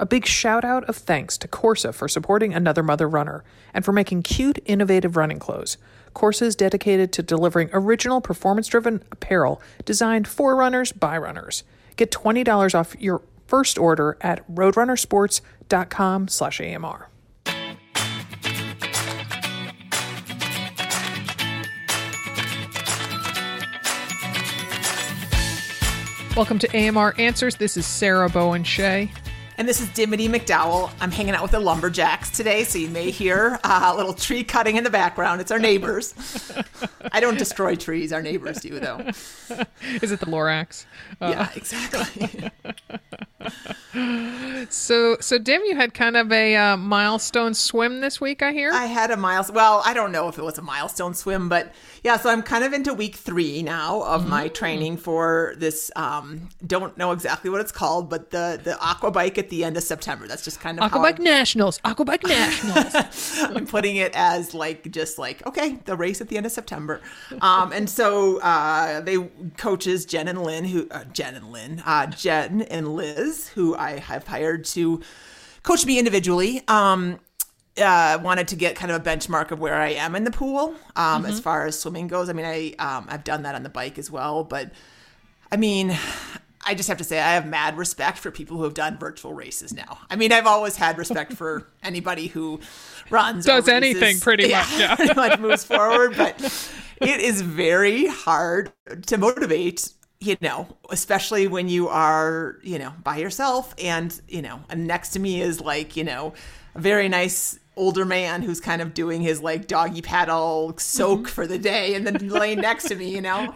A big shout out of thanks to Corsa for supporting Another Mother Runner and for making cute, innovative running clothes. Corsa is dedicated to delivering original performance driven apparel designed for runners by runners. Get $20 off your first order at roadrunnersports.com slash AMR. Welcome to AMR Answers. This is Sarah Bowen Shea. And this is Dimity McDowell. I'm hanging out with the lumberjacks today, so you may hear uh, a little tree cutting in the background. It's our neighbors. I don't destroy trees. Our neighbors do, though. Is it the Lorax? yeah, exactly. So, so Dim, you had kind of a uh, milestone swim this week. I hear. I had a milestone. Well, I don't know if it was a milestone swim, but yeah. So I'm kind of into week three now of my training for this. Um, don't know exactly what it's called, but the the aqua bike at the end of September. That's just kind of Aquabike Nationals. Aquabike Nationals. I'm putting it as like just like okay, the race at the end of September, um, and so uh, they coaches Jen and Lynn, who uh, Jen and Lynn, uh, Jen and Liz, who I have hired to coach me individually. Um, uh, wanted to get kind of a benchmark of where I am in the pool um, as far as swimming goes. I mean, I um, I've done that on the bike as well, but I mean, I just have to say I have mad respect for people who have done virtual races now. I mean, I've always had respect for anybody who runs or Does anything, pretty much, yeah. pretty much moves forward, but it is very hard to motivate. You know, especially when you are, you know, by yourself, and you know, and next to me is like, you know, a very nice older man who's kind of doing his like doggy paddle soak for the day and then laying next to me you know?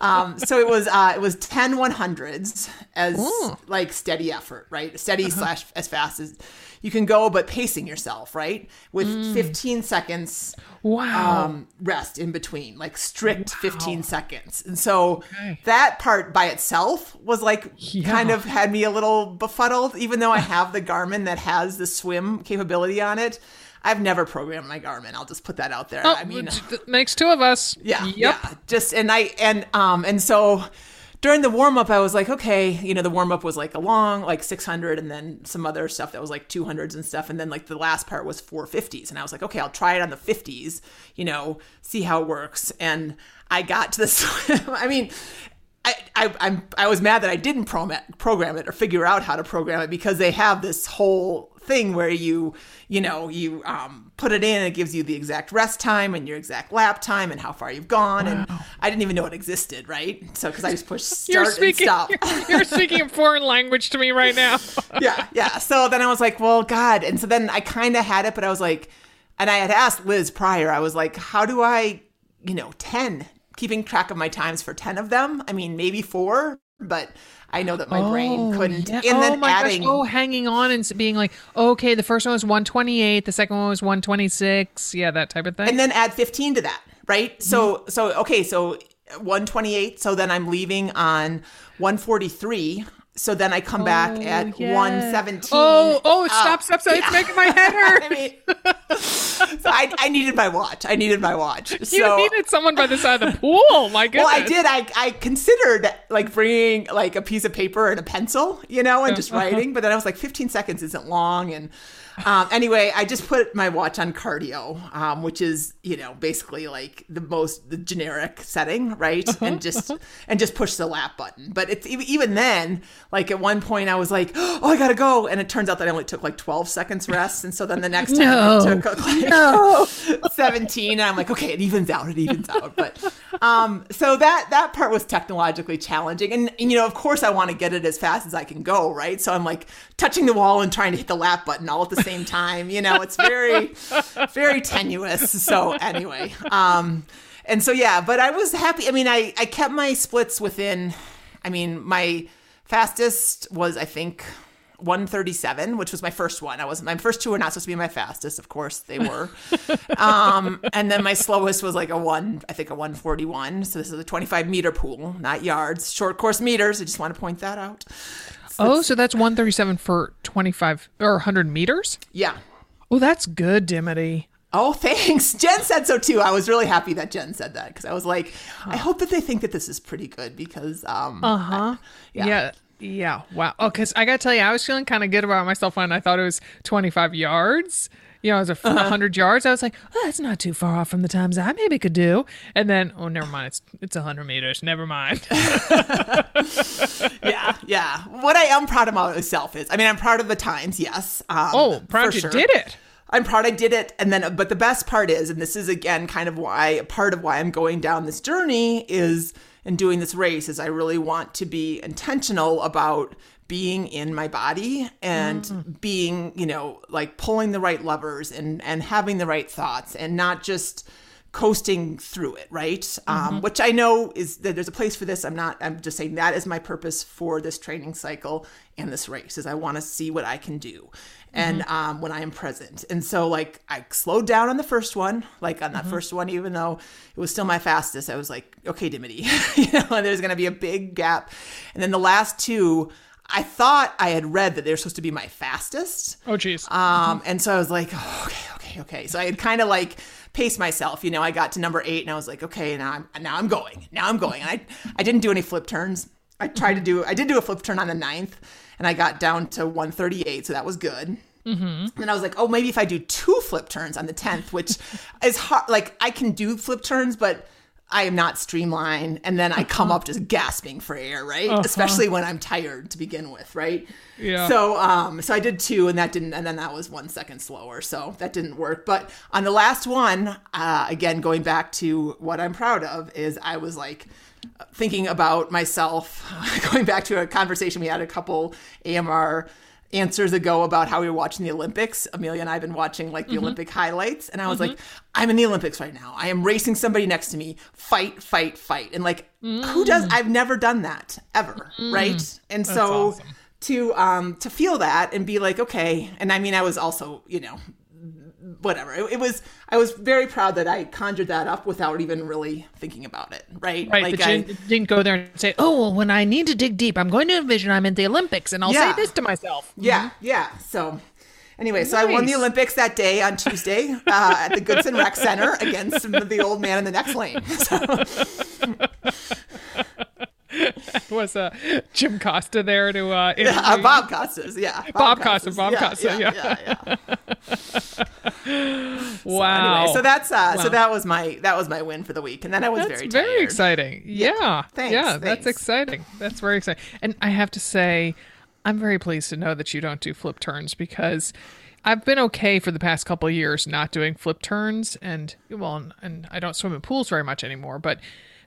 Um, so it was uh, it was 10 100s as like steady effort right? Steady slash as fast as you can go but pacing yourself right with 15 seconds Wow. um, rest in between, like strict 15 seconds. And so that part by itself was like Yeah. kind of had me a little befuddled, even though I have the Garmin that has the swim capability on it. I've never programmed my Garmin. I'll just put that out there. Oh, I mean, makes two of us. yeah, Yep. yeah. Just and I and um and so during the warm up, I was like, okay, you know, the warm up was like a long, like 600, and then some other stuff that was like 200s and stuff, and then like the last part was 450s, and I was like, okay, I'll try it on the 50s, you know, see how it works, and I got to this. I mean. I, I, I'm, I was mad that I didn't program, program it or figure out how to program it because they have this whole thing where you, you know, you um, put it in and it gives you the exact rest time and your exact lap time and how far you've gone. And I didn't even know it existed, right? So, because I just pushed start and stop. You're, you're speaking a foreign language to me right now. yeah, yeah. So then I was like, well, God. And so then I kind of had it, but I was like, and I had asked Liz prior, I was like, how do I, you know, 10, keeping track of my times for 10 of them? I mean, maybe four, but I know that my brain oh, couldn't. Yeah. And oh then my adding. gosh! Oh, hanging on and being like, okay, the first one was 128, the second one was 126. Yeah, that type of thing. and then add 15 to that right mm-hmm. so so okay so 128 so then i'm leaving on 143 so then i come back at yeah. 117 oh, oh, stop, stop, stop! It's making my head hurt. I mean, so I, I needed my watch. I needed my watch. you so, needed someone by the side of the pool. My goodness. well, I did. I, I considered like bringing like a piece of paper and a pencil, you know, and just Uh-huh. writing. But then I was like, 15 seconds isn't long. And um, anyway, I just put my watch on cardio, um, which is you know basically like the most the generic setting, right? Uh-huh. And just and just push the lap button. But it's even then, like at one point, I was like, oh, I gotta go, and it turns out that I only took like 12 seconds rest, and so then the next time No. I took like 17 and i'm like okay it evens out it evens out but um so that that part was technologically challenging and, and, you know of course i want to get it as fast as i can go right so i'm like touching the wall and trying to hit the lap button all at the same time you know it's very very tenuous so anyway um and so yeah but i was happy i mean i i kept my splits within i mean my fastest was i think 137, which was my first one. I wasn't. my first two were not supposed to be my fastest, of course they were. um, and then my slowest was like a one, I think a 141. So this is a 25 meter pool, not yards, short course meters. I just want to point that out. Oh, so that's 137 for 25 or 100 meters. Yeah. Oh, that's good, Dimity. Oh, thanks. Jen said so too. I was really happy that Jen said that because I was like, I hope that they think that this is pretty good because, um, Uh huh. Yeah. Yeah. Yeah. Wow. Oh, because I got to tell you, I was feeling kind of good about myself when I thought it was 25 yards. You know, it was a Uh-huh. 100 yards. I was like, oh, that's not too far off from the times I maybe could do. And then, oh, never mind. It's it's 100 meters. Never mind. yeah, yeah. What I am proud of myself is, I mean, I'm proud of the times, yes. Um, oh, for proud you sure. did it. I'm proud I did it. And then, but the best part is, and this is again kind of why, part of why I'm going down this journey is, and doing this race, is I really want to be intentional about being in my body and being, you know, like pulling the right levers and, and having the right thoughts and not just coasting through it, right? Um, which I know is that there's a place for this. I'm not, I'm just saying that is my purpose for this training cycle and this race is I want to see what I can do. And um, when I am present. And so, like, I slowed down on the first one. Like, on that first one, even though it was still my fastest, I was like, okay, Dimity, you know, there's going to be a big gap. And then the last two, I thought I had read that they were supposed to be my fastest. Oh, jeez. Um, and so I was like, oh, okay, okay, okay. So I had kind of like paced myself. You know, I got to number eight, and I was like, okay, now I'm now I'm going. Now I'm going. And I I didn't do any flip turns. I tried to do. I did do a flip turn on the ninth, and I got down to 138, so that was good. Mm-hmm. And I was like, oh, maybe if I do two flip turns on the 10th, which is hard. Like I can do flip turns, but I am not streamlined. And then I come up just gasping for air, right? Especially when I'm tired to begin with, right? Yeah. So, um, so I did two, and that didn't, and then that was one second slower, so that didn't work. But on the last one, uh, again, going back to what I'm proud of is I was like thinking about myself, going back to a conversation we had a couple AMR answers ago about how we were watching the Olympics. Amelia and I have been watching like the mm-hmm. Olympic highlights, and I was like, mm-hmm. I'm in the Olympics right now. I am racing somebody next to me. Fight, fight, fight. And like, who does? Mm. I've never done that ever, mm. right? And so awesome. to um to feel that and be like, okay. And I mean, I was also, you know, whatever. It, it was. I was very proud that I conjured that up without even really thinking about it, right? Right, Like but I, you didn't- go there and say, "Oh, well, when I need to dig deep, I'm going to envision I'm in the Olympics, and I'll Yeah. say this to myself." Yeah, yeah. So anyway, so I won the Olympics that day on Tuesday uh, at the Goodson Rec Center against the old man in the next lane. So, Was uh, Jim Costa there to uh, uh. Bob Costas, yeah. Bob Costa, Bob yeah, Costa, yeah. yeah, yeah. Wow. Anyway, so that's uh, Wow. so that was my that was my win for the week, and then I was That's very very, tired. exciting. Yeah. Thanks, yeah, that's exciting. That's very exciting. And I have to say, I'm very pleased to know that you don't do flip turns because I've been okay for the past couple of years not doing flip turns and well and, and I don't swim in pools very much anymore, but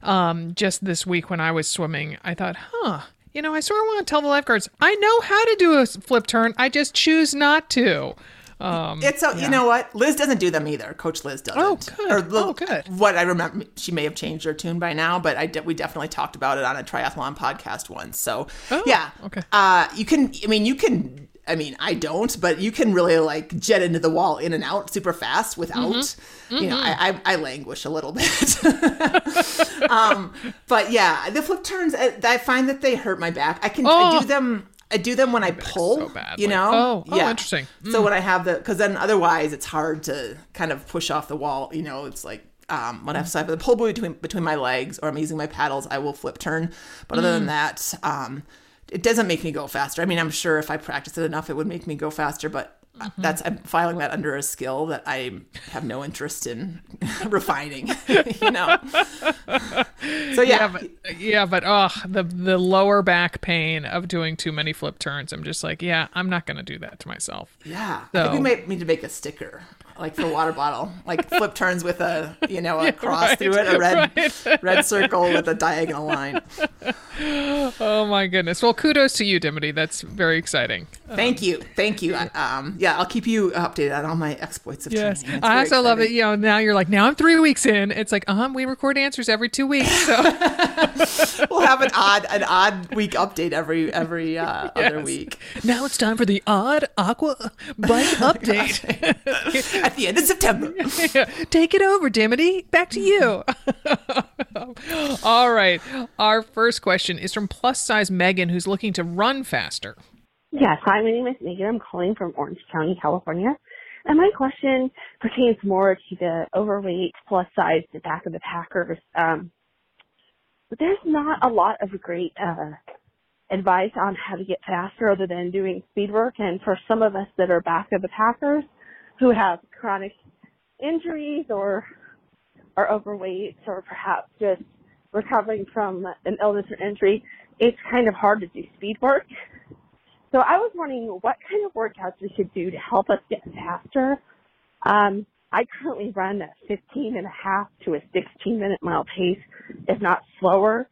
um just this week when I was swimming, I thought, "Huh, you know, I sort of want to tell the lifeguards, I know how to do a flip turn. I just choose not to." Um It's a, you know what Liz doesn't do them either. Coach Liz doesn't. Oh, good. Li- Oh, good. What I remember, she may have changed her tune by now, but I de- we definitely talked about it on a triathlon podcast once. So Oh, yeah, okay. Uh, you can. I mean, you can. I mean, I don't, but you can really like jet into the wall in and out super fast without. Mm-hmm. You know, I, I I languish a little bit. um, but yeah, the flip turns. I, I find that they hurt my back. I can I Oh. do them. I do them when I pull. so. You know. Oh, oh, interesting. So when I have the, because then otherwise it's hard to kind of push off the wall. You know, it's like um, when I have, so I have the pull buoy between between my legs, or I'm using my paddles, I will flip turn. But other than Mm. that, um, it doesn't make me go faster. I mean, I'm sure if I practice it enough, it would make me go faster. But Mm-hmm. that's I'm filing that under a skill that I have no interest in refining. you know. So yeah, yeah, but yeah, but oh, the the lower back pain of doing too many flip turns. I'm just like, yeah, I'm not going to do that to myself. Yeah, I think we might need to make a sticker, like for water bottle, like flip turns with a you know a cross right, through it, a red right. red circle with a diagonal line. Oh my goodness. Well, kudos to you, Dimity. That's very exciting. Thank you, thank you. Um, yeah, I'll keep you updated on all my exploits of Yes, training. I also love it. You know, now you're like, now I'm three weeks in. It's like, um, we record answers every two weeks. So We'll have an odd an odd week update every every uh, other week now it's time for the odd aqua bike update. At the end of September. Take it over, Dimity. Back to you. All right. Our first question is from plus size Megan, who's looking to run faster. Yes, hi, my name is Megan. I'm calling from Orange County, California. And my question pertains more to the overweight plus size, the back of the packers. Um, but there's not a lot of great uh, advice on how to get faster other than doing speed work. And for some of us that are back of the packers who have chronic injuries or are overweight or perhaps just recovering from an illness or injury, it's kind of hard to do speed work. So I was wondering what kind of workouts we should do to help us get faster. Um, I currently run a 15 and a half to a 16 minute mile pace, if not slower.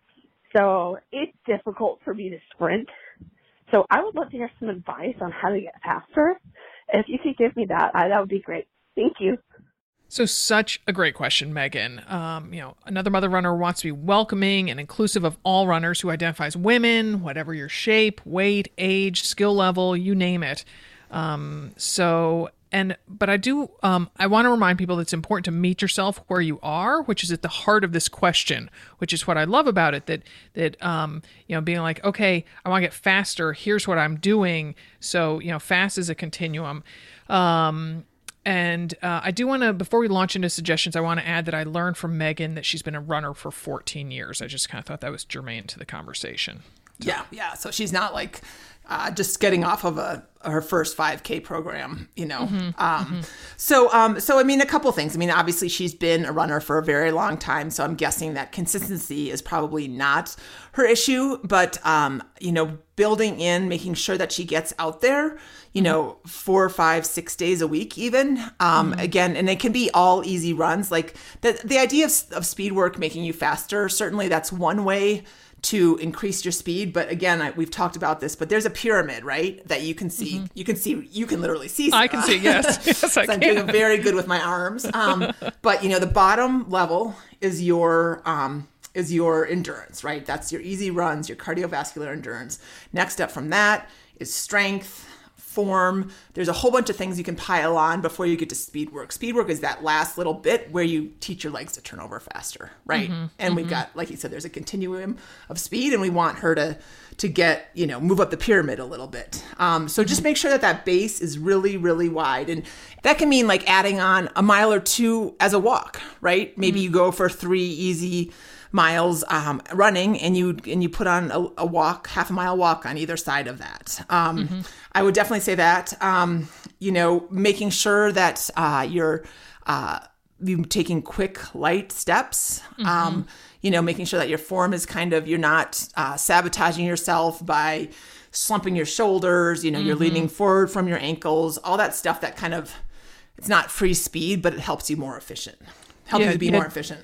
So it's difficult for me to sprint. So I would love to hear some advice on how to get faster. If you could give me that, I, that would be great. Thank you. So, such a great question, Megan. Um, you know, another mother runner wants to be welcoming and inclusive of all runners who identify as women, whatever your shape, weight, age, skill level, you name it. Um, so, and but I do, um, I want to remind people that it's important to meet yourself where you are, which is at the heart of this question, which is what I love about it. That that um, you know, being like, okay, I want to get faster. Here's what I'm doing. So, you know, fast is a continuum. Um, and uh, I do want to, before we launch into suggestions, I want to add that I learned from Megan that she's been a runner for 14 years. I just kind of thought that was germane to the conversation. So. Yeah, yeah. So she's not like uh, just getting off of a her first 5k program you know mm-hmm, um, mm-hmm. so um, so i mean a couple things i mean obviously she's been a runner for a very long time so i'm guessing that consistency is probably not her issue but um, you know building in making sure that she gets out there you know mm-hmm. know four five six days a week even um, mm-hmm. again and it can be all easy runs like the, the idea of, of speed work making you faster certainly that's one way to increase your speed. But again, I, we've talked about this, but there's a pyramid, right? That you can see. Mm-hmm. You can see. You can literally see. Sarah. I can see. Yes, yes, I can. I'm doing very good with my arms. Um, but you know, the bottom level is your um, is your endurance, right? That's your easy runs, your cardiovascular endurance. Next up from that is strength form. There's a whole bunch of things you can pile on before you get to speed work. Speed work is that last little bit where you teach your legs to turn over faster, right? Mm-hmm, and mm-hmm. we've got, like you said, there's a continuum of speed, and we want her to to get you know move up the pyramid a little bit. Um, so just mm-hmm. make sure that that base is really really wide, and that can mean like adding on a mile or two as a walk, right? Maybe mm-hmm. you go for three easy miles um, running and you and you put on a, a, walk half a mile walk on either side of that um, mm-hmm. i would definitely say that um, you know making sure that uh, you're uh, you taking quick light steps mm-hmm. Um, you know making sure that your form is kind of you're not uh, sabotaging yourself by slumping your shoulders you know mm-hmm. you're leaning forward from your ankles all that stuff that kind of it's not free speed but it helps you more efficient helps yeah, you be more efficient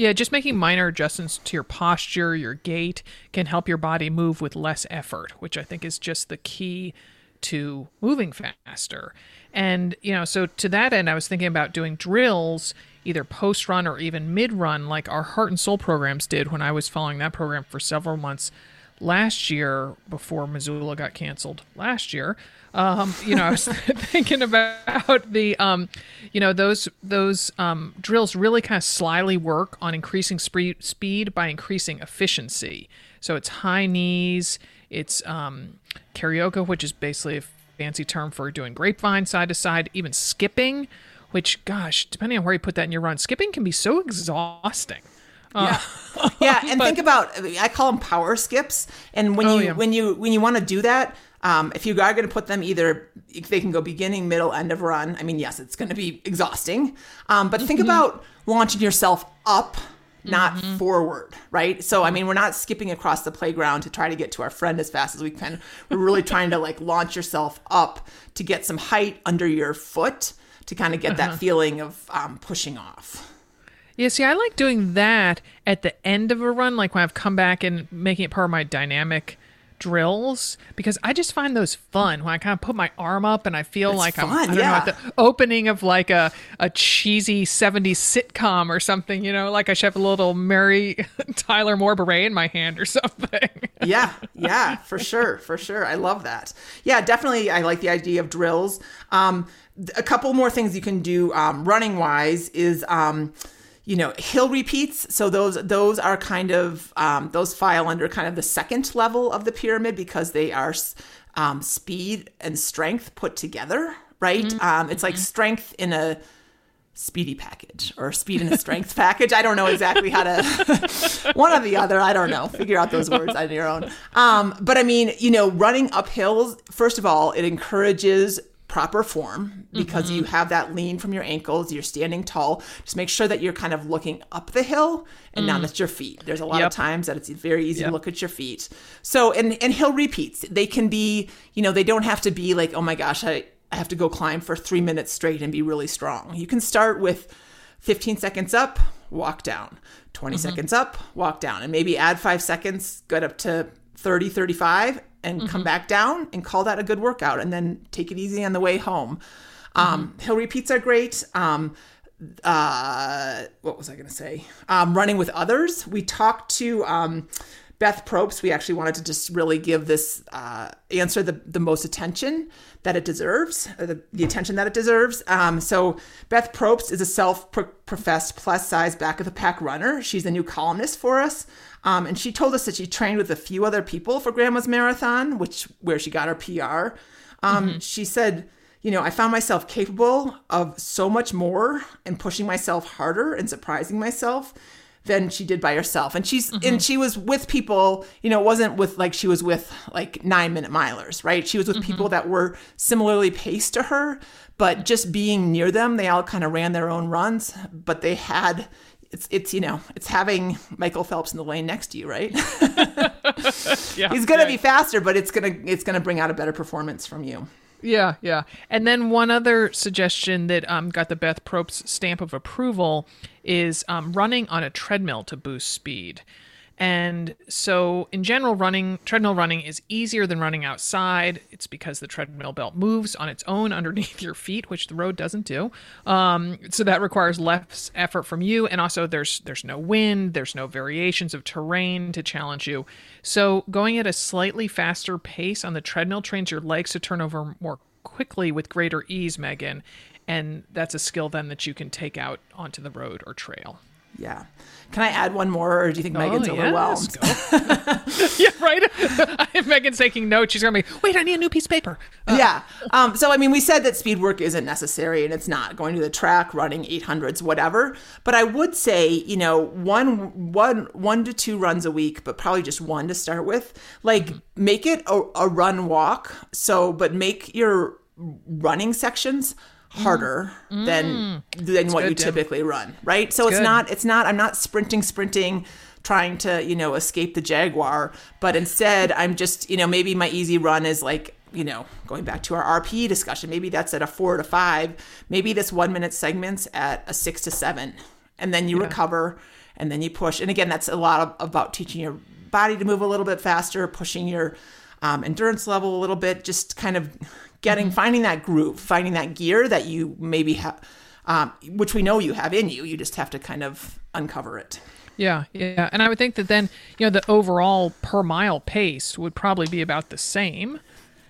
yeah, just making minor adjustments to your posture, your gait can help your body move with less effort, which I think is just the key to moving faster. And, you know, so to that end, I was thinking about doing drills either post run or even mid run, like our Heart and Sole programs did when I was following that program for several months last year before Missoula got canceled last year. Um, you know, I was thinking about the, um, you know, those those um, drills really kind of slyly work on increasing spe- speed by increasing efficiency. So it's high knees, it's um, carioca, which is basically a fancy term for doing grapevine side to side, even skipping. Which, gosh, depending on where you put that in your run, skipping can be so exhausting. Uh, yeah, yeah, and but, think about I call them power skips, and when oh, you yeah. when you when you want to do that, um, if you are going to put them either, they can go beginning, middle, end of run. I mean, yes, it's going to be exhausting, um, but think mm-hmm. about launching yourself up, not mm-hmm. forward, right? So, I mean, we're not skipping across the playground to try to get to our friend as fast as we can. We're really trying to like launch yourself up to get some height under your foot to kind of get uh-huh. that feeling of um, pushing off. Yeah, see, I like doing that at the end of a run, like when I've come back and making it part of my dynamic drills because I just find those fun when I kind of put my arm up and I feel it's like fun, I'm I don't yeah. know at the opening of like a, a cheesy 70s sitcom or something, you know, like I should have a little Mary Tyler Moore beret in my hand or something. yeah, yeah, for sure, for sure. I love that. Yeah, definitely. I like the idea of drills. Um, a couple more things you can do um, running wise is um, you know hill repeats so those those are kind of um, those file under kind of the second level of the pyramid because they are um, speed and strength put together right mm-hmm. um, it's like mm-hmm. strength in a speedy package or speed and a strength package. I don't know exactly how to one or the other. I don't know. Figure out those words on your own. Um, but I mean, you know, running up hills, first of all, it encourages proper form because mm-hmm. you have that lean from your ankles. You're standing tall. Just make sure that you're kind of looking up the hill and mm. not at your feet. There's a lot yep. of times that it's very easy yep. to look at your feet. So, and, and hill repeats, they can be, you know, they don't have to be like, oh my gosh, I, I have to go climb for three minutes straight and be really strong. You can start with 15 seconds up, walk down, 20 mm-hmm. seconds up, walk down, and maybe add five seconds, get up to 30, 35, and mm-hmm. come back down and call that a good workout and then take it easy on the way home. Um, mm-hmm. Hill repeats are great. Um, uh, what was I going to say? Um, running with others. We talked to um, Beth Probst. We actually wanted to just really give this uh, answer the, the most attention that it deserves, the, the, attention that it deserves. Um, so Beth Probst is a self-professed plus-size back of the pack runner. She's a new columnist for us. Um, and she told us that she trained with a few other people for Grandma's Marathon, which where she got her PR. Um, mm-hmm. She said, you know, I found myself capable of so much more and pushing myself harder and surprising myself than she did by herself. And she's mm-hmm. and she was with people, you know, it wasn't with like she was with like 9 minute milers, right? She was with mm-hmm. people that were similarly paced to her, but just being near them, they all kind of ran their own runs, but they had it's it's you know it's having Michael Phelps in the lane next to you, right? yeah, he's gonna yeah. be faster, but it's gonna it's gonna bring out a better performance from you. Yeah, yeah. And then one other suggestion that um, got the Beth Probst stamp of approval is um, running on a treadmill to boost speed. And so, in general, running treadmill running is easier than running outside. It's because the treadmill belt moves on its own underneath your feet, which the road doesn't do. Um, so that requires less effort from you, and also there's there's no wind, there's no variations of terrain to challenge you. So going at a slightly faster pace on the treadmill trains your legs to turn over more quickly with greater ease, Megan. And that's a skill then that you can take out onto the road or trail. Yeah. Can I add one more, or do you think Megan's oh, overwhelmed? yeah, right. Megan's taking notes. She's gonna be, wait, I need a new piece of paper. Uh. Yeah. Um, so I mean, we said that speed work isn't necessary, and it's not going to the track, running 800s, whatever. But I would say, you know, one, one, one to two runs a week, but probably just one to start with. Like, mm-hmm. make it a, a run walk. So, but make your running sections harder mm. than than what you typically run, right? So it's, it's not it's not I'm not sprinting sprinting trying to, you know, escape the jaguar, but instead I'm just, you know, maybe my easy run is like you know, going back to our RPE discussion, maybe that's at a four to five. Maybe this one minute segment's at a six to seven. And then you yeah. recover and then you push. And again, that's a lot of, about teaching your body to move a little bit faster, pushing your um, endurance level a little bit, just kind of getting mm-hmm. finding that groove, finding that gear that you maybe have, um, which we know you have in you. You just have to kind of uncover it. Yeah, yeah, and I would think that then you know the overall per mile pace would probably be about the same.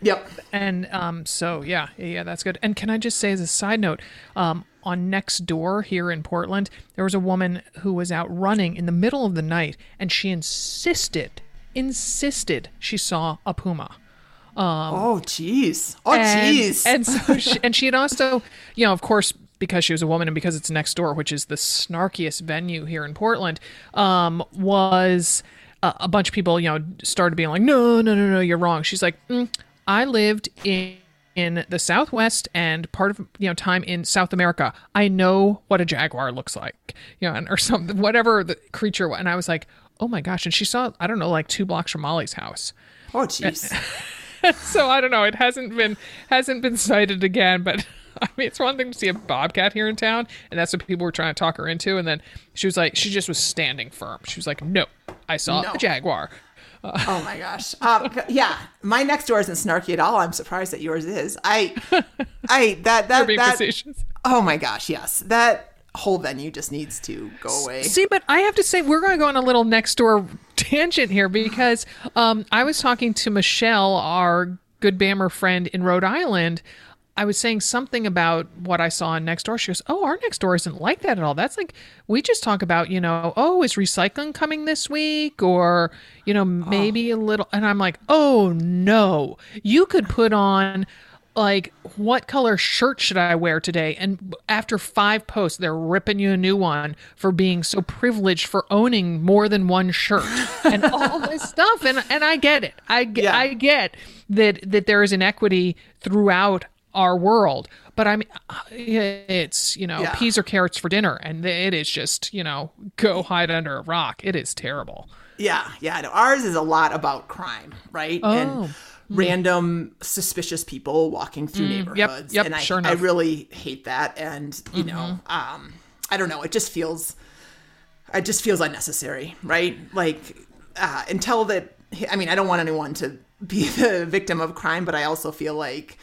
Yep. And um, so yeah, yeah, that's good. And can I just say as a side note, um, on Nextdoor here in Portland, there was a woman who was out running in the middle of the night, and she insisted, insisted she saw a puma. Um, oh, jeez. Oh, jeez. And, and, so she, and she had also, you know, of course, because she was a woman and because it's Nextdoor, which is the snarkiest venue here in Portland, um, was uh, a bunch of people, you know, started being like, no, no, no, no, you're wrong. She's like, mm, I lived in in the Southwest and part of you know time in South America. I know what a jaguar looks like, you know, or something, whatever the creature. And I was like, oh my gosh! And she saw, I don't know, like two blocks from Molly's house. Oh, jeez. so I don't know. It hasn't been hasn't been cited again, but I mean, it's one thing to see a bobcat here in town, and that's what people were trying to talk her into. And then she was like, she just was standing firm. She was like, "No, I saw no. a jaguar." Uh, oh my gosh. Um, yeah, my Nextdoor isn't snarky at all. I'm surprised that yours is. I, I that that that. Facetious. Oh my gosh, yes, that whole venue just needs to go away. See, but I have to say, we're going to go on a little Nextdoor tangent here because um, I was talking to Michelle, our good BAMR friend in Rhode Island. I was saying something about what I saw on Nextdoor. She goes, "Oh, our Nextdoor isn't like that at all. That's like we just talk about, you know, oh, is recycling coming this week, or you know, maybe oh. a little." And I'm like, "Oh no, you could put on like what color shirt should I wear today? And after five posts, they're ripping you a new one for being so privileged for owning more than one shirt and all this stuff. And and I get it. I get Yeah. I get that that there is inequity throughout our world. But I mean, it's you know Yeah. peas or carrots for dinner, and it is just you know go hide under a rock. It is terrible. Yeah, yeah. Know. Ours is a lot about crime, right? Oh. And random suspicious people walking through Mm, neighborhoods. yep, and I, sure I. Mm-hmm. really hate that. And, you know, um, I don't know. It just feels, it just feels unnecessary, right? Like, uh, until that, I mean, I don't want anyone to be the victim of crime, but I also feel like,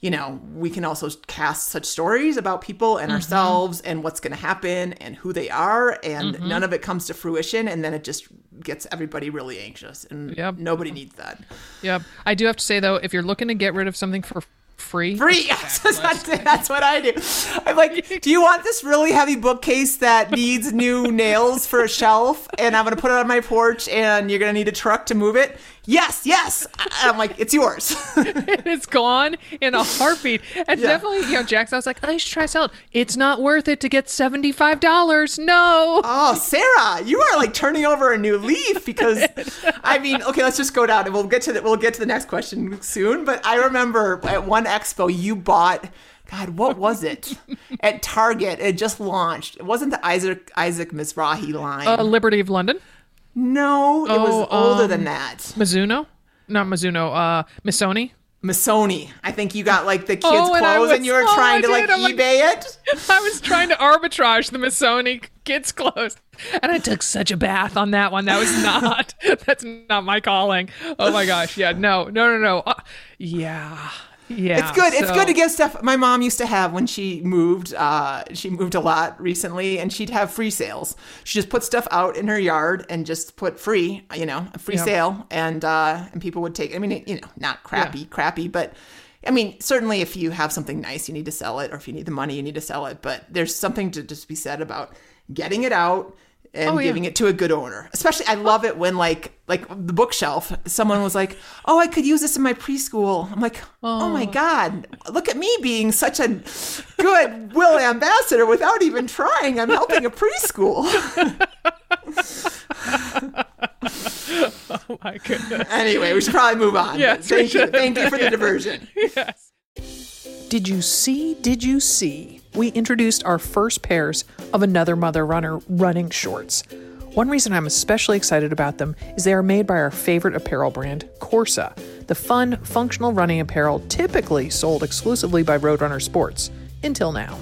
you know, we can also cast such stories about people Mm-hmm. and ourselves and what's going to happen and who they are, and Mm-hmm. none of it comes to fruition, and then it just gets everybody really anxious, and Yep. nobody needs that. Yep. I do have to say though, if you're looking to get rid of something for free, Free, that's, that's what I do. I'm like, do you want this really heavy bookcase that needs new nails for a shelf, and I'm gonna put it on my porch, and you're gonna need a truck to move it? Yes, yes. I'm like, it's yours. it's gone in a heartbeat. And Yeah. definitely, you know, Jack's. I was like, I should try sell it. It's not worth it to get seventy five dollars. No. Oh, Sarah, you are like turning over a new leaf because I mean, okay, let's just go down and we'll get to the we'll get to the next question soon. But I remember at one expo you bought God, what was it? at Target, it just launched. It wasn't the Isaac Isaac Mizrahi line. Uh, Liberty of London, no, it was Oh, older um, than that. Mizuno, not Mizuno. Uh, Missoni. Missoni. I think you got like the kids' Oh, and I clothes and was- you were oh, trying I to like did. I'm like- eBay it. I was trying to arbitrage the Missoni kids' clothes, and I took such a bath on that one. That was not. that's not my calling. Oh my gosh. Yeah. No. No. No. No. Uh, yeah. Yeah. It's good. It's good to give stuff. My mom used to have when she moved. Uh, she moved a lot recently, and she'd have free sales. She just put stuff out in her yard and just put free, you know, a free Yep. sale, and uh, and people would take. I mean, you know, not crappy, crappy, but I mean, certainly if you have something nice, you need to sell it, or if you need the money, you need to sell it. But there's something to just be said about getting it out and Oh, yeah. giving it to a good owner. Especially, I love it when like like the bookshelf. Someone was like, "Oh, I could use this in my preschool." I'm like, "Oh, my oh. god, look at me being such a good will ambassador without even trying. I'm helping a preschool." Oh my goodness. anyway, we should probably move on. Yes, thank you, thank you for the diversion. yes. Did you see? Did you see? We introduced our first pairs of Another Mother Runner running shorts. One reason I'm especially excited about them is they are made by our favorite apparel brand, Corsa, the fun, functional running apparel typically sold exclusively by Roadrunner Sports, until now.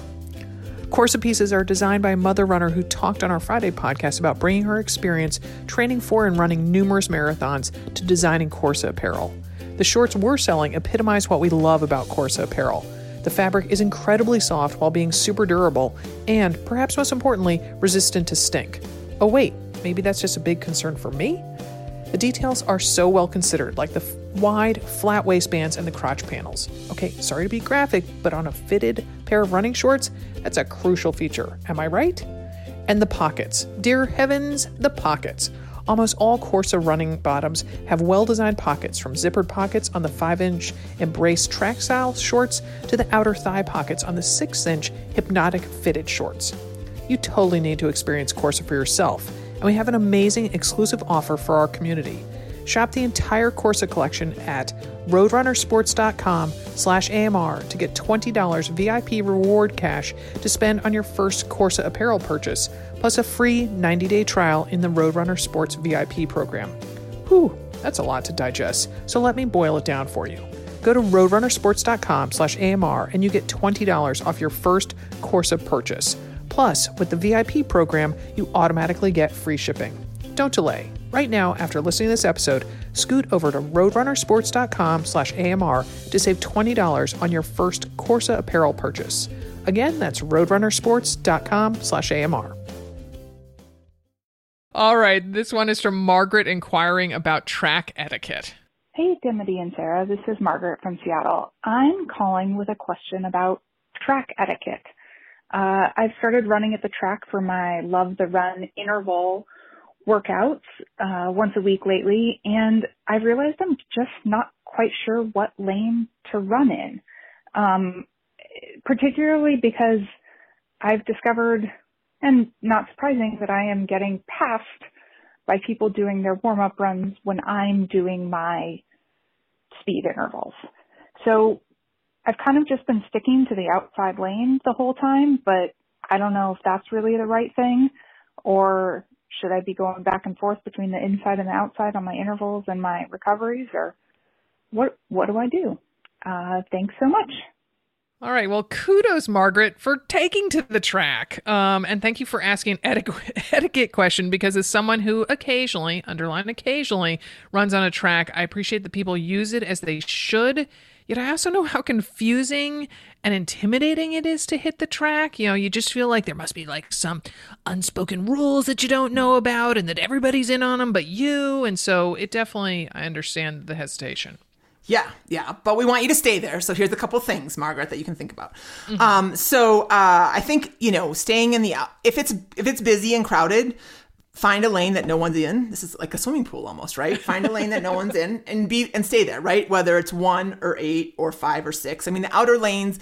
Corsa pieces are designed by a mother runner who talked on our Friday podcast about bringing her experience training for and running numerous marathons to designing Corsa apparel. The shorts we're selling epitomize what we love about Corsa apparel. The fabric is incredibly soft while being super durable and, perhaps most importantly, resistant to stink. Oh, wait, maybe that's just a big concern for me? The details are so well considered, like the f- wide, flat waistbands and the crotch panels. Okay, sorry to be graphic, but on a fitted pair of running shorts, that's a crucial feature. Am I right? And the pockets. Dear heavens, the pockets. Almost all Corsa running bottoms have well designed pockets, from zippered pockets on the 5 inch Embrace track style shorts to the outer thigh pockets on the 6 inch Hypnotic fitted shorts. You totally need to experience Corsa for yourself, and we have an amazing exclusive offer for our community. Shop the entire Corsa collection at roadrunnersports.com slash AMR to get $20 VIP reward cash to spend on your first Corsa apparel purchase, plus a free 90-day trial in the Roadrunner Sports VIP program. Whew, that's a lot to digest, so let me boil it down for you. Go to roadrunnersports.com slash AMR and you get $20 off your first Corsa purchase. Plus, with the VIP program, you automatically get free shipping. Don't delay. Right now, after listening to this episode, scoot over to roadrunnersports.com slash AMR to save $20 on your first Corsa apparel purchase. Again, that's roadrunnersports.com slash AMR. All right, this one is from Margaret inquiring about track etiquette. Hey, Dimity and Sarah. This is Margaret from Seattle. I'm calling with a question about track etiquette. Uh, I've started running at the track for my Love the Run interval workouts uh, once a week lately, and I've realized I'm just not quite sure what lane to run in. Um, particularly because I've discovered, and not surprising, that I am getting passed by people doing their warm up runs when I'm doing my speed intervals. So I've kind of just been sticking to the outside lane the whole time, but I don't know if that's really the right thing or should I be going back and forth between the inside and the outside on my intervals and my recoveries or what what do I do? Uh, thanks so much. All right. Well, kudos, Margaret, for taking to the track. Um, and thank you for asking an etiquette, etiquette question because as someone who occasionally, underline occasionally, runs on a track, I appreciate that people use it as they should. Yet I also know how confusing and intimidating it is to hit the track. You know, you just feel like there must be like some unspoken rules that you don't know about and that everybody's in on them but you. And so it definitely, I understand the hesitation. Yeah, yeah, but we want you to stay there. So here's a couple things, Margaret, that you can think about. Mm-hmm. Um, so uh, I think you know, staying in the if it's if it's busy and crowded, find a lane that no one's in. This is like a swimming pool almost, right? Find a lane that no one's in and be and stay there, right? Whether it's one or eight or five or six. I mean, the outer lanes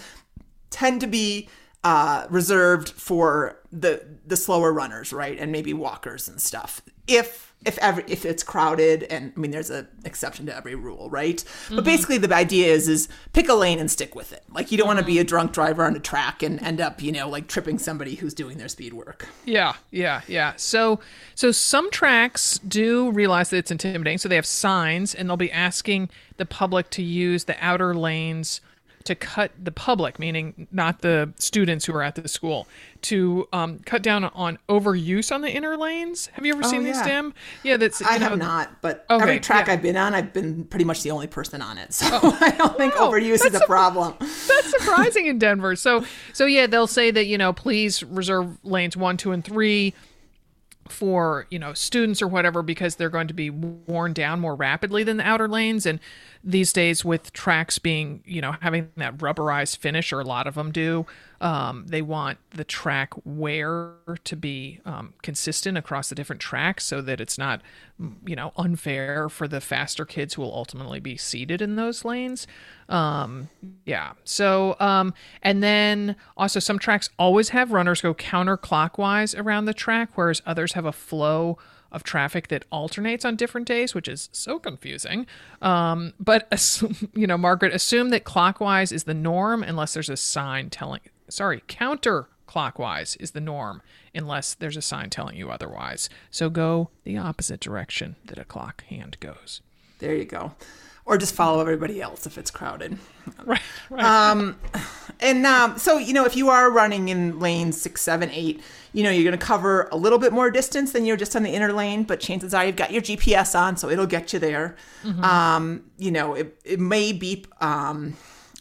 tend to be uh, reserved for the the slower runners, right, and maybe walkers and stuff. If if every if it's crowded and I mean there's an exception to every rule, right? Mm-hmm. But basically the idea is is pick a lane and stick with it. Like you don't want to be a drunk driver on a track and end up, you know, like tripping somebody who's doing their speed work. Yeah, yeah, yeah. So so some tracks do realize that it's intimidating, so they have signs and they'll be asking the public to use the outer lanes to cut the public, meaning not the students who are at the school, to um, cut down on overuse on the inner lanes. Have you ever oh, seen yeah. these, Dim? Yeah, that's. I know, have not, but okay, every track yeah. I've been on, I've been pretty much the only person on it, so oh. I don't think wow, overuse is a, a problem. That's surprising in Denver. So, so yeah, they'll say that you know, please reserve lanes one, two, and three for you know students or whatever because they're going to be worn down more rapidly than the outer lanes and these days with tracks being you know having that rubberized finish or a lot of them do um, they want the track wear to be um, consistent across the different tracks so that it's not you know unfair for the faster kids who will ultimately be seated in those lanes. Um, yeah. So um, and then also some tracks always have runners go counterclockwise around the track whereas others have a flow of traffic that alternates on different days, which is so confusing. Um, but assume, you know, Margaret, assume that clockwise is the norm unless there's a sign telling. Sorry, counterclockwise is the norm unless there's a sign telling you otherwise. So go the opposite direction that a clock hand goes. There you go or just follow everybody else if it's crowded. Right. right. Um, and um, so you know, if you are running in lane six, seven, eight, you know, you're going to cover a little bit more distance than you're just on the inner lane, but chances are you've got your GPS on, so it'll get you there. Mm-hmm. Um, you know, it, it may beep. Um,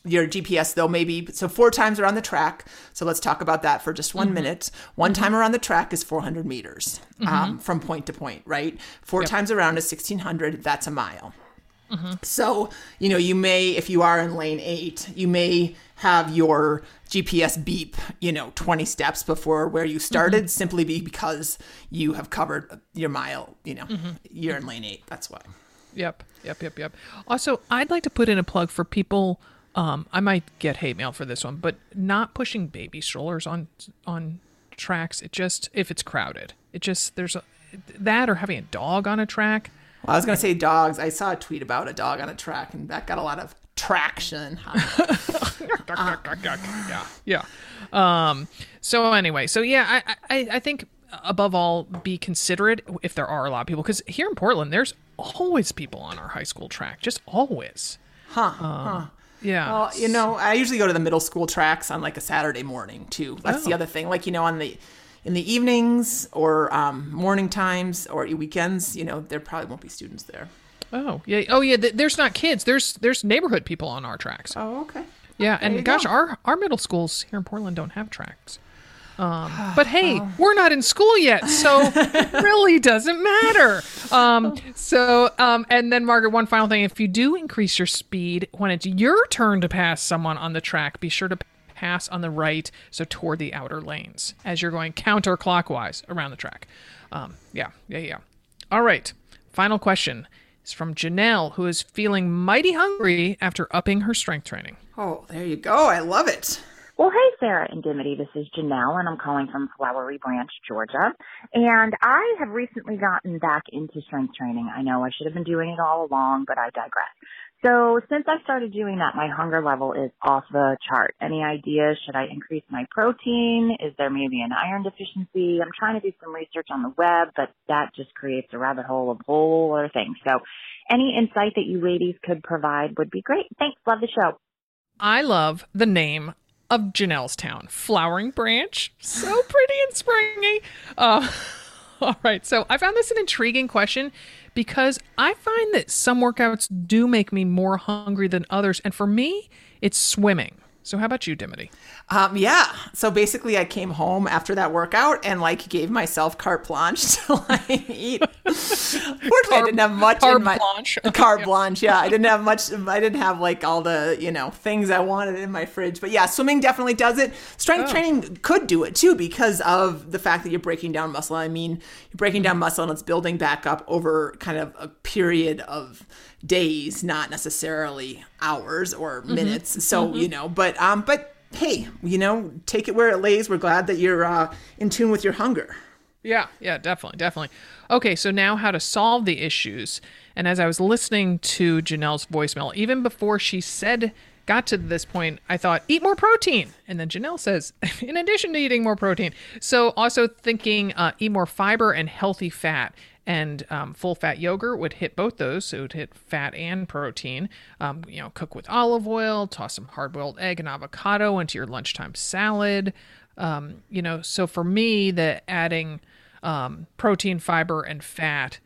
your GPS though maybe so four times around the track. So let's talk about that for just one mm-hmm. minute. One mm-hmm. time around the track is 400 meters um, mm-hmm. from point to point, right? Four yep. times around is 1600. That's a mile. Mm-hmm. So, you know, you may, if you are in lane eight, you may have your GPS beep, you know, 20 steps before where you started mm-hmm. simply because you have covered your mile, you know, mm-hmm. you're in lane eight. That's why. Yep. Yep. Yep. Yep. Also, I'd like to put in a plug for people. Um, I might get hate mail for this one, but not pushing baby strollers on on tracks. It just if it's crowded, it just there's a that or having a dog on a track well, I was going to say dogs. I saw a tweet about a dog on a track, and that got a lot of traction. yeah, yeah. Um, so anyway, so yeah, I, I, I think above all, be considerate if there are a lot of people, because here in Portland, there's always people on our high school track, just always. Huh. Um, huh. Yeah. Well, you know, I usually go to the middle school tracks on like a Saturday morning too. That's oh. the other thing. Like, you know, on the in the evenings or um, morning times or weekends, you know, there probably won't be students there. Oh yeah, oh yeah. There's not kids. There's there's neighborhood people on our tracks. Oh okay. Yeah, there and gosh, go. our our middle schools here in Portland don't have tracks. Um, but hey, oh. we're not in school yet, so it really doesn't matter. Um, so, um, and then Margaret, one final thing: if you do increase your speed when it's your turn to pass someone on the track, be sure to pass on the right, so toward the outer lanes as you're going counterclockwise around the track. Um, yeah, yeah, yeah. All right. Final question is from Janelle, who is feeling mighty hungry after upping her strength training. Oh, there you go. I love it. Well, hey, Sarah and Dimity. This is Janelle, and I'm calling from Flowery Branch, Georgia. And I have recently gotten back into strength training. I know I should have been doing it all along, but I digress. So since I started doing that, my hunger level is off the chart. Any ideas? Should I increase my protein? Is there maybe an iron deficiency? I'm trying to do some research on the web, but that just creates a rabbit hole of whole other things. So any insight that you ladies could provide would be great. Thanks. Love the show. I love the name of Janelle's town, Flowering Branch. So pretty and springy. Uh, all right, so I found this an intriguing question because I find that some workouts do make me more hungry than others, and for me, it's swimming. So how about you, Dimity? Um, yeah. So basically, I came home after that workout and like gave myself carte blanche to like eat. Fortunately, I didn't have much in my blanche. carte blanche. Yeah, I didn't have much. I didn't have like all the you know things I wanted in my fridge. But yeah, swimming definitely does it. Strength Oh. training could do it too because of the fact that you're breaking down muscle. I mean, you're breaking down muscle and it's building back up over kind of a period of days, not necessarily hours or Mm-hmm. minutes. So you know, but um, but hey, you know, take it where it lays. We're glad that you're uh, in tune with your hunger. Yeah, yeah, definitely, definitely. Okay, so now how to solve the issues. And as I was listening to Janelle's voicemail, even before she said, got to this point, I thought, eat more protein. And then Janelle says, in addition to eating more protein. So also thinking, uh, eat more fiber and healthy fat. And um, full fat yogurt would hit both those, so it would hit fat and protein. Um, you know, cook with olive oil, toss some hard boiled egg and avocado into your lunchtime salad. Um, you know, so for me, the adding um, protein, fiber, and fat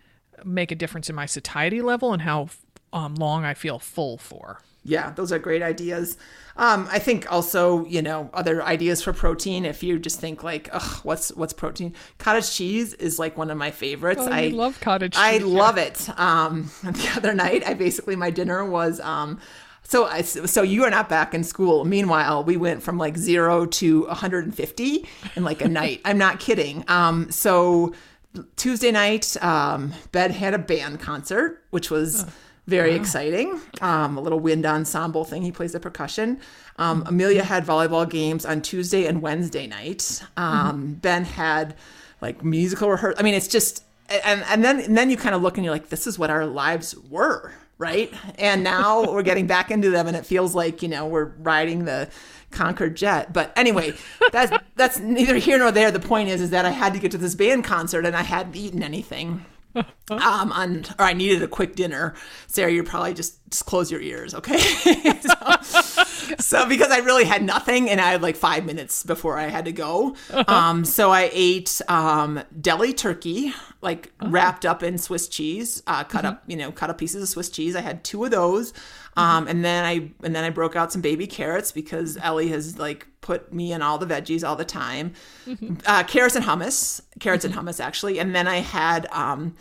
make a difference in my satiety level and how um, long I feel full for. Yeah, those are great ideas. Um, I think also, you know, other ideas for protein. If you just think like, ugh, what's what's protein? Cottage cheese is like one of my favorites. Oh, I love cottage cheese. I cheese, love it. Um, the other night, I basically my dinner was um, so I so you are not back in school. Meanwhile, we went from like zero to 150 in like a night. I'm not kidding. Um, so Tuesday night, um, Ben had a band concert, which was very exciting. Um, a little wind ensemble thing. He plays the percussion. Um, Amelia had volleyball games on Tuesday and Wednesday night. Um, Ben had like musical rehearsal. I mean, it's just and and then and then you kind of look and you're like, this is what our lives were, right? And now we're getting back into them, and it feels like you know we're riding the Concorde jet. But anyway, that's that's neither here nor there. The point is, is that I had to get to this band concert, and I hadn't eaten anything. Um, on or I needed a quick dinner. Sarah, you probably just just close your ears, okay? so, so because I really had nothing, and I had like five minutes before I had to go. Um, so I ate um deli turkey, like wrapped up in Swiss cheese, uh, cut up, you know, cut up pieces of Swiss cheese. I had two of those, um, and then I and then I broke out some baby carrots because Ellie has like put me in all the veggies all the time. Uh, carrots and hummus, carrots and hummus actually, and then I had um,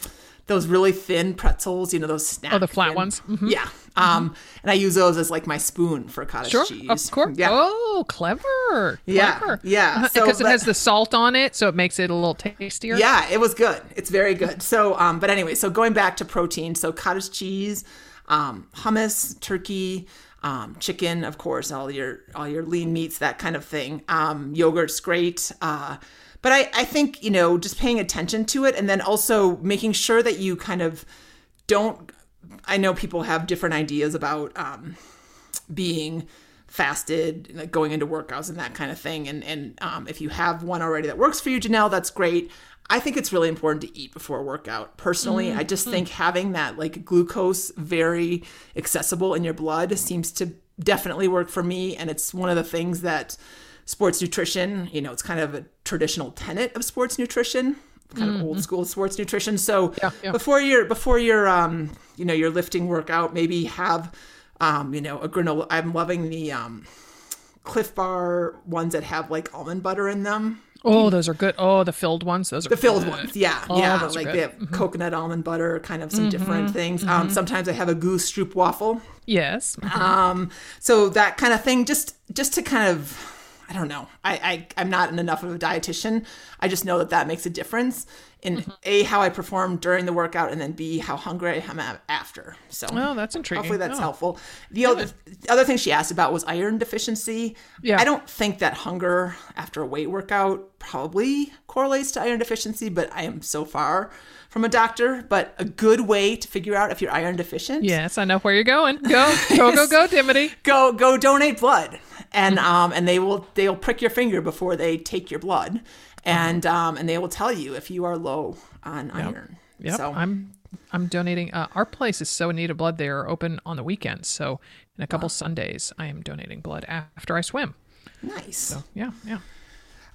those really thin pretzels, you know, those snack. Oh, the flat thin- ones? Mhm. Yeah. Um, and I use those as like my spoon for cottage Sure, cheese. of course. Yeah. Oh, clever. Yeah, clever. yeah. So Because it has the salt on it, so it makes it a little tastier. Yeah, it was good. It's very good. So, um, but anyway, so going back to protein, so cottage cheese, um, hummus, turkey, um, chicken, of course, all your all your lean meats, that kind of thing. Um, yogurt's great. Uh, but I, I think you know just paying attention to it, and then also making sure that you kind of don't. I know people have different ideas about um, being fasted, like going into workouts and that kind of thing. And and um, if you have one already that works for you, Janelle, that's great. I think it's really important to eat before a workout. Personally, I just think having that like glucose very accessible in your blood seems to definitely work for me. And it's one of the things that sports nutrition, you know, it's kind of a traditional tenet of sports nutrition, kind of old school sports nutrition. So Yeah, yeah. before your before your um, you know, your lifting workout, maybe have um, you know, a granola. I'm loving the um Clif Bar ones that have like almond butter in them. Oh, those are good. Oh, the filled ones. Those are The filled good. ones, yeah, Oh, yeah. Like. Mm-hmm. they have coconut almond butter, kind of some different things. Um, sometimes I have a goose stroop waffle. Yes. Um, so that kind of thing, just just to kind of, I don't know. I, I I'm not enough of a dietitian. I just know that that makes a difference. in Mm-hmm. a how I perform during the workout, and then b how hungry I am after. So Oh, that's intriguing. hopefully that's Oh. helpful. The other, the other thing she asked about was iron deficiency. Yeah. I don't think that hunger after a weight workout probably correlates to iron deficiency, but I am so far from a doctor. But a good way to figure out if you're iron deficient Yes, I know where you're going. Go, go, go, go, Dimity. go go donate blood and Mm-hmm. um and they will they'll prick your finger before they take your blood and um and they will tell you if you are low on iron Yep, so I'm I'm donating. Uh, our place is so in need of blood. They are open on the weekends, so in a couple Sundays, I am donating blood after I swim. nice Yeah, yeah.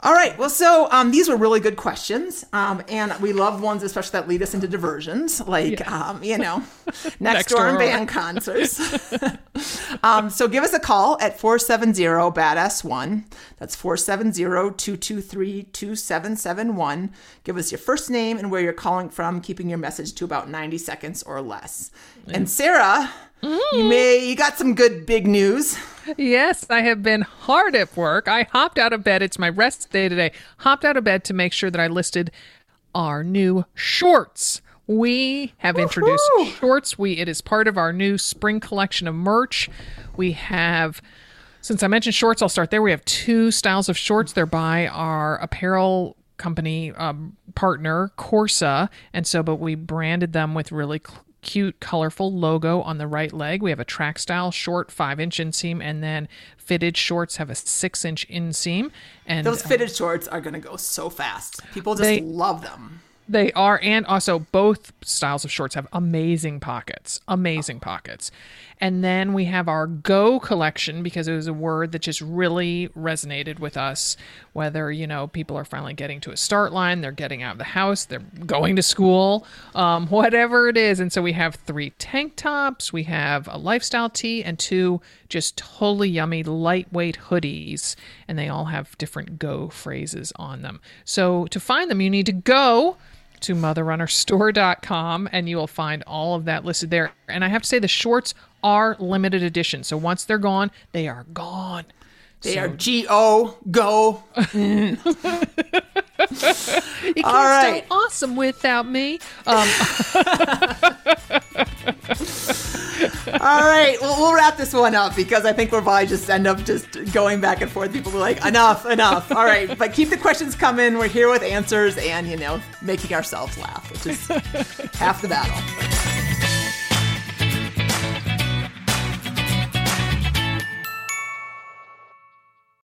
All right well so um these were really good questions um and we love ones especially that lead us into diversions like um you know next, Nextdoor and band concerts. Um so give us a call at 470 badass 1 that's 470-223-2771 give us your first name and where you're calling from keeping your message to about 90 seconds or less. And sarah you may you got some good big news Yes, I have been hard at work. I hopped out of bed. It's my rest day today. Hopped out of bed to make sure that I listed our new shorts. We have introduced shorts. We it is part of our new spring collection of merch. We have since I mentioned shorts, I'll start there. We have two styles of shorts. They're by our apparel company um, partner, Corsa. And so, but we branded them with really cl- cute, colorful logo on the right leg. We have a track style short, five inch inseam, and then fitted shorts have a six inch inseam. And those um, fitted shorts are going to go so fast people just They- love them They are, and also both styles of shorts have amazing pockets, amazing pockets. And then we have our Go collection because it was a word that just really resonated with us. Whether, you know, people are finally getting to a start line, they're getting out of the house, they're going to school, um, whatever it is. And so we have three tank tops, we have a lifestyle tee, and two just totally yummy lightweight hoodies. And they all have different Go phrases on them. So to find them, you need to go to motherrunnerstore.com and you will find all of that listed there. And I have to say, the shorts are limited edition. So once they're gone, they are gone. They are G O go. It can't All right. stay awesome without me. Um, All right, well, we'll wrap this one up because I think we'll probably just end up just going back and forth. People are like, enough, enough. All right, but keep the questions coming. We're here with answers and, you know, making ourselves laugh, which is half the battle.